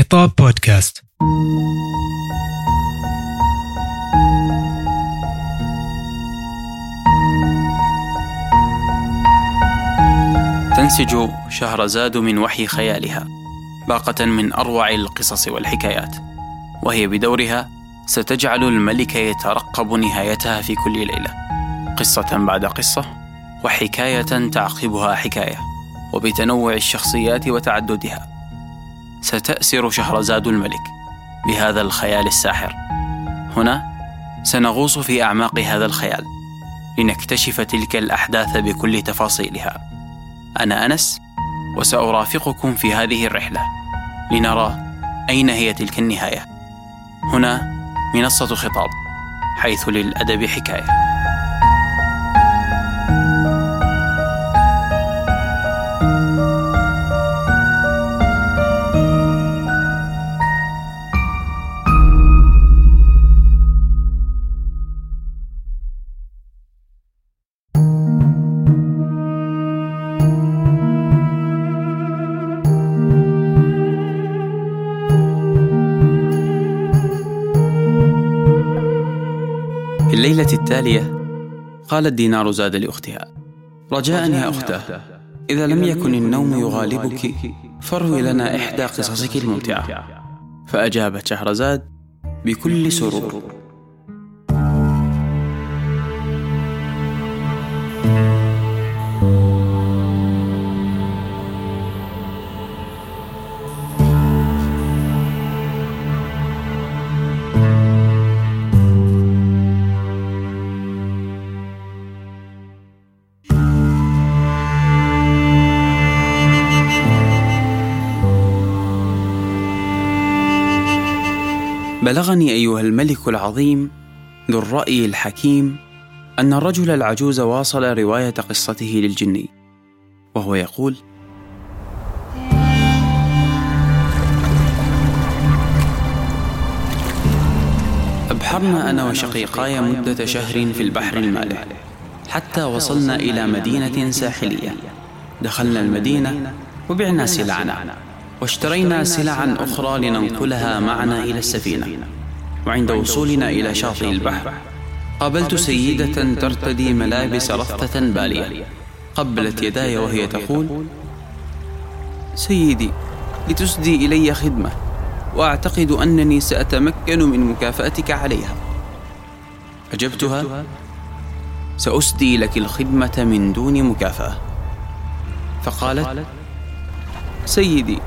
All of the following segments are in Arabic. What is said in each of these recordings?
خطاب بودكاست. تنسج شهرزاد من وحي خيالها باقة من أروع القصص والحكايات وهي بدورها ستجعل الملك يترقب نهايتها في كل ليلة. قصة بعد قصة وحكاية تعقبها حكاية وبتنوع الشخصيات وتعددها. ستأسر شهرزاد الملك بهذا الخيال الساحر. هنا سنغوص في أعماق هذا الخيال لنكتشف تلك الأحداث بكل تفاصيلها. أنا أنس وسأرافقكم في هذه الرحلة لنرى أين هي تلك النهاية. هنا منصة خطاب حيث للأدب حكاية. الليلة التالية قالت دينار زاد لأختها. رجاء يا أختاه. إذا لم يكن النوم يغالبك فروي لنا إحدى قصصك الممتعة. فأجابت شهرزاد بكل سرور. بلغني أيها الملك العظيم ذو الرأي الحكيم أن الرجل العجوز واصل رواية قصته للجني وهو يقول أبحرنا أنا وشقيقاي مدة شهر في البحر المالح حتى وصلنا إلى مدينة ساحلية. دخلنا المدينة وبعنا سلعنا. واشترينا سلعا أخرى لننقلها معنا إلى السفينة. وعند وصولنا إلى شاطئ البحر قابلت سيدة ترتدي ملابس رثة بالية. قبلت يداي وهي تقول سيدي لتسدي إلي خدمة وأعتقد أنني سأتمكن من مكافأتك عليها. أجبتها سأسدي لك الخدمة من دون مكافأة. فقالت سيدي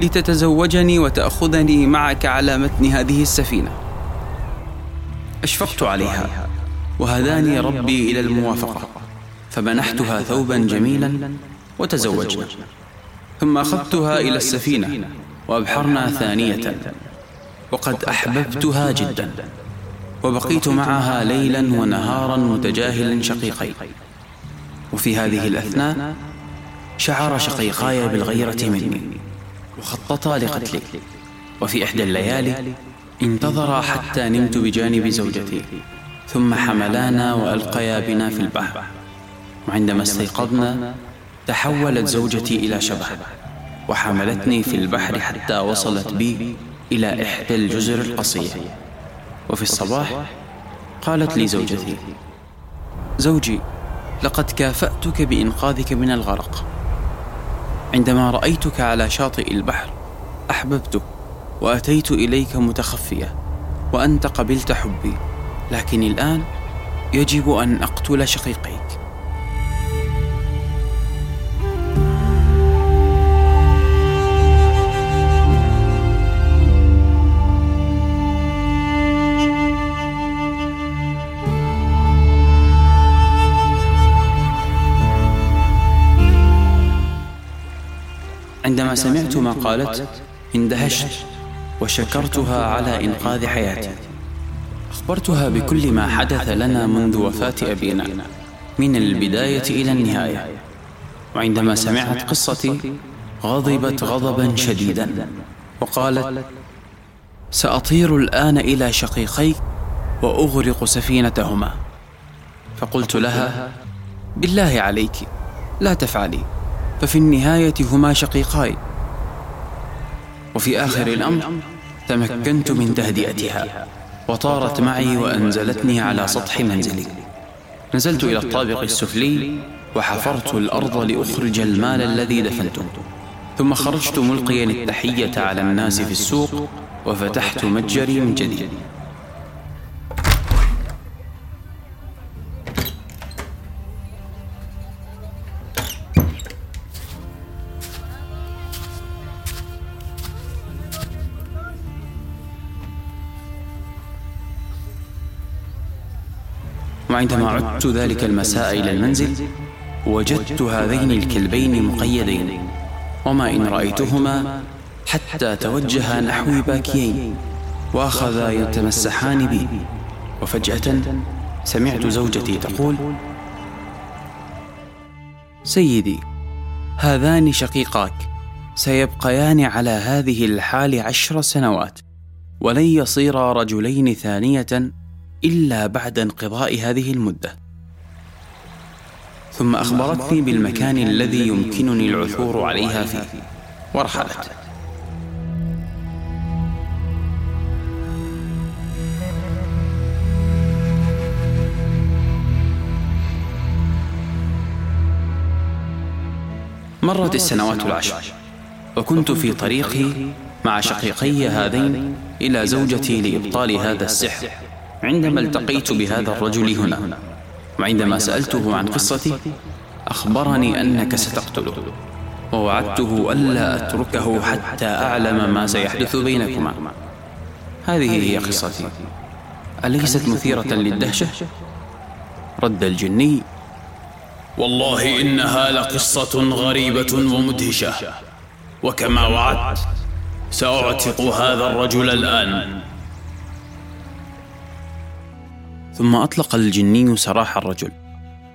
لتتزوجني وتأخذني معك على متن هذه السفينة. أشفقت عليها وهداني ربي إلى الموافقة. فمنحتها ثوبا جميلا وتزوجنا. ثم أخذتها إلى السفينة وأبحرنا ثانية. وقد أحببتها جدا. وبقيت معها ليلا ونهارا متجاهلا شقيقي وفي هذه الأثناء شعر شقيقاي بالغيرة مني. وخططا لقتلي. وفي إحدى الليالي انتظرا حتى نمت بجانب زوجتي ثم حملانا وألقيا بنا في البحر. وعندما استيقظنا تحولت زوجتي إلى شبح وحملتني في البحر حتى وصلت بي إلى إحدى الجزر القصية. وفي الصباح قالت لي زوجتي زوجي لقد كافأتك بإنقاذك من الغرق. عندما رأيتك على شاطئ البحر أحببتك وأتيت إليك متخفية وأنت قبلت حبي لكن الآن يجب أن أقتل شقيقيك. عندما سمعت ما قالت اندهشت وشكرتها على إنقاذ حياتي. أخبرتها بكل ما حدث لنا منذ وفاة أبينا. من البداية إلى النهاية. وعندما سمعت قصتي غضبت غضبا شديدا. وقالت سأطير الآن إلى شقيقيك وأغرق سفينتهما. فقلت لها بالله عليك لا تفعلي. ففي النهاية هما شقيقاي. وفي آخر الأمر تمكنت من تهدئتها وطارت معي وأنزلتني على سطح منزلي. نزلت إلى الطابق السفلي وحفرت الأرض لأخرج المال الذي دفنته. ثم خرجت ملقيا التحية على الناس في السوق وفتحت متجري من جديد. وعندما عدت ذلك المساء إلى المنزل وجدت هذين الكلبين مقيدين. وما إن رأيتهما حتى توجها نحوي باكيين. وأخذا يتمسحان بي. وفجأة سمعت زوجتي تقول سيدي هذان شقيقاك. سيبقيان على هذه الحال عشر سنوات. ولن يصيرا رجلين ثانية إلا بعد انقضاء هذه المدة. ثم أخبرتني بالمكان الذي يمكنني العثور عليها فيه ورحلت مرت السنوات العشر. وكنت في طريقي مع شقيقي هذين إلى زوجتي لإبطال هذا السحر. عندما التقيت بهذا الرجل هنا وعندما سألته عن قصتي أخبرني أنك ستقتله. ووعدته ألا أتركه حتى أعلم ما سيحدث بينكما. هذه هي قصتي. أليست مثيرة للدهشة؟ رد الجني. والله إنها لقصة غريبة ومدهشة. وكما وعدت سأعتق هذا الرجل الآن. ثم أطلق الجني سراح الرجل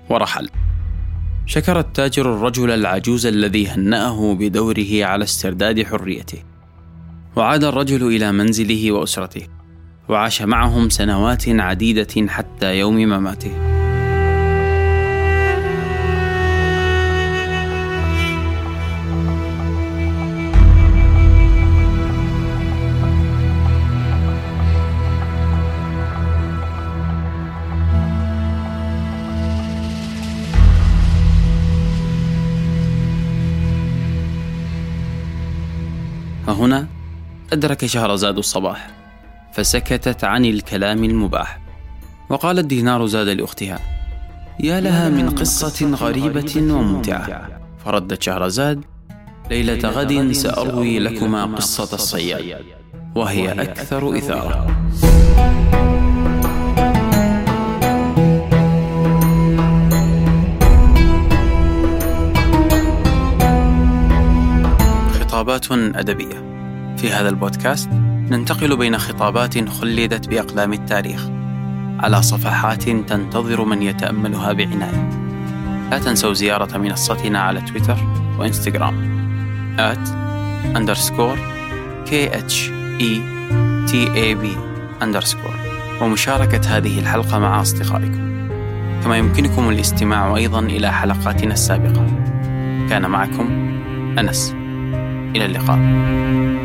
ورحل. شكر التاجر الرجل العجوز الذي هنأه بدوره على استرداد حريته. وعاد الرجل إلى منزله وأسرته وعاش معهم سنوات عديدة حتى يوم مماته. وهنا أدرك شهرزاد الصباح فسكتت عن الكلام المباح وقالت دينار زاد لأختها يا لها من قصة غريبة وممتعة. فردت شهرزاد ليلة غد سأروي لكما قصة الصياد وهي أكثر إثارة. خطابات أدبية. في هذا البودكاست ننتقل بين خطابات خلدت بأقلام التاريخ على صفحات تنتظر من يتأملها بعناية. لا تنسوا زيارة منصتنا على تويتر وإنستغرام. at underscore KHETAB underscore. ومشاركة هذه الحلقة مع أصدقائكم. كما يمكنكم الاستماع أيضا إلى حلقاتنا السابقة. كان معكم أنس. إلى اللقاء.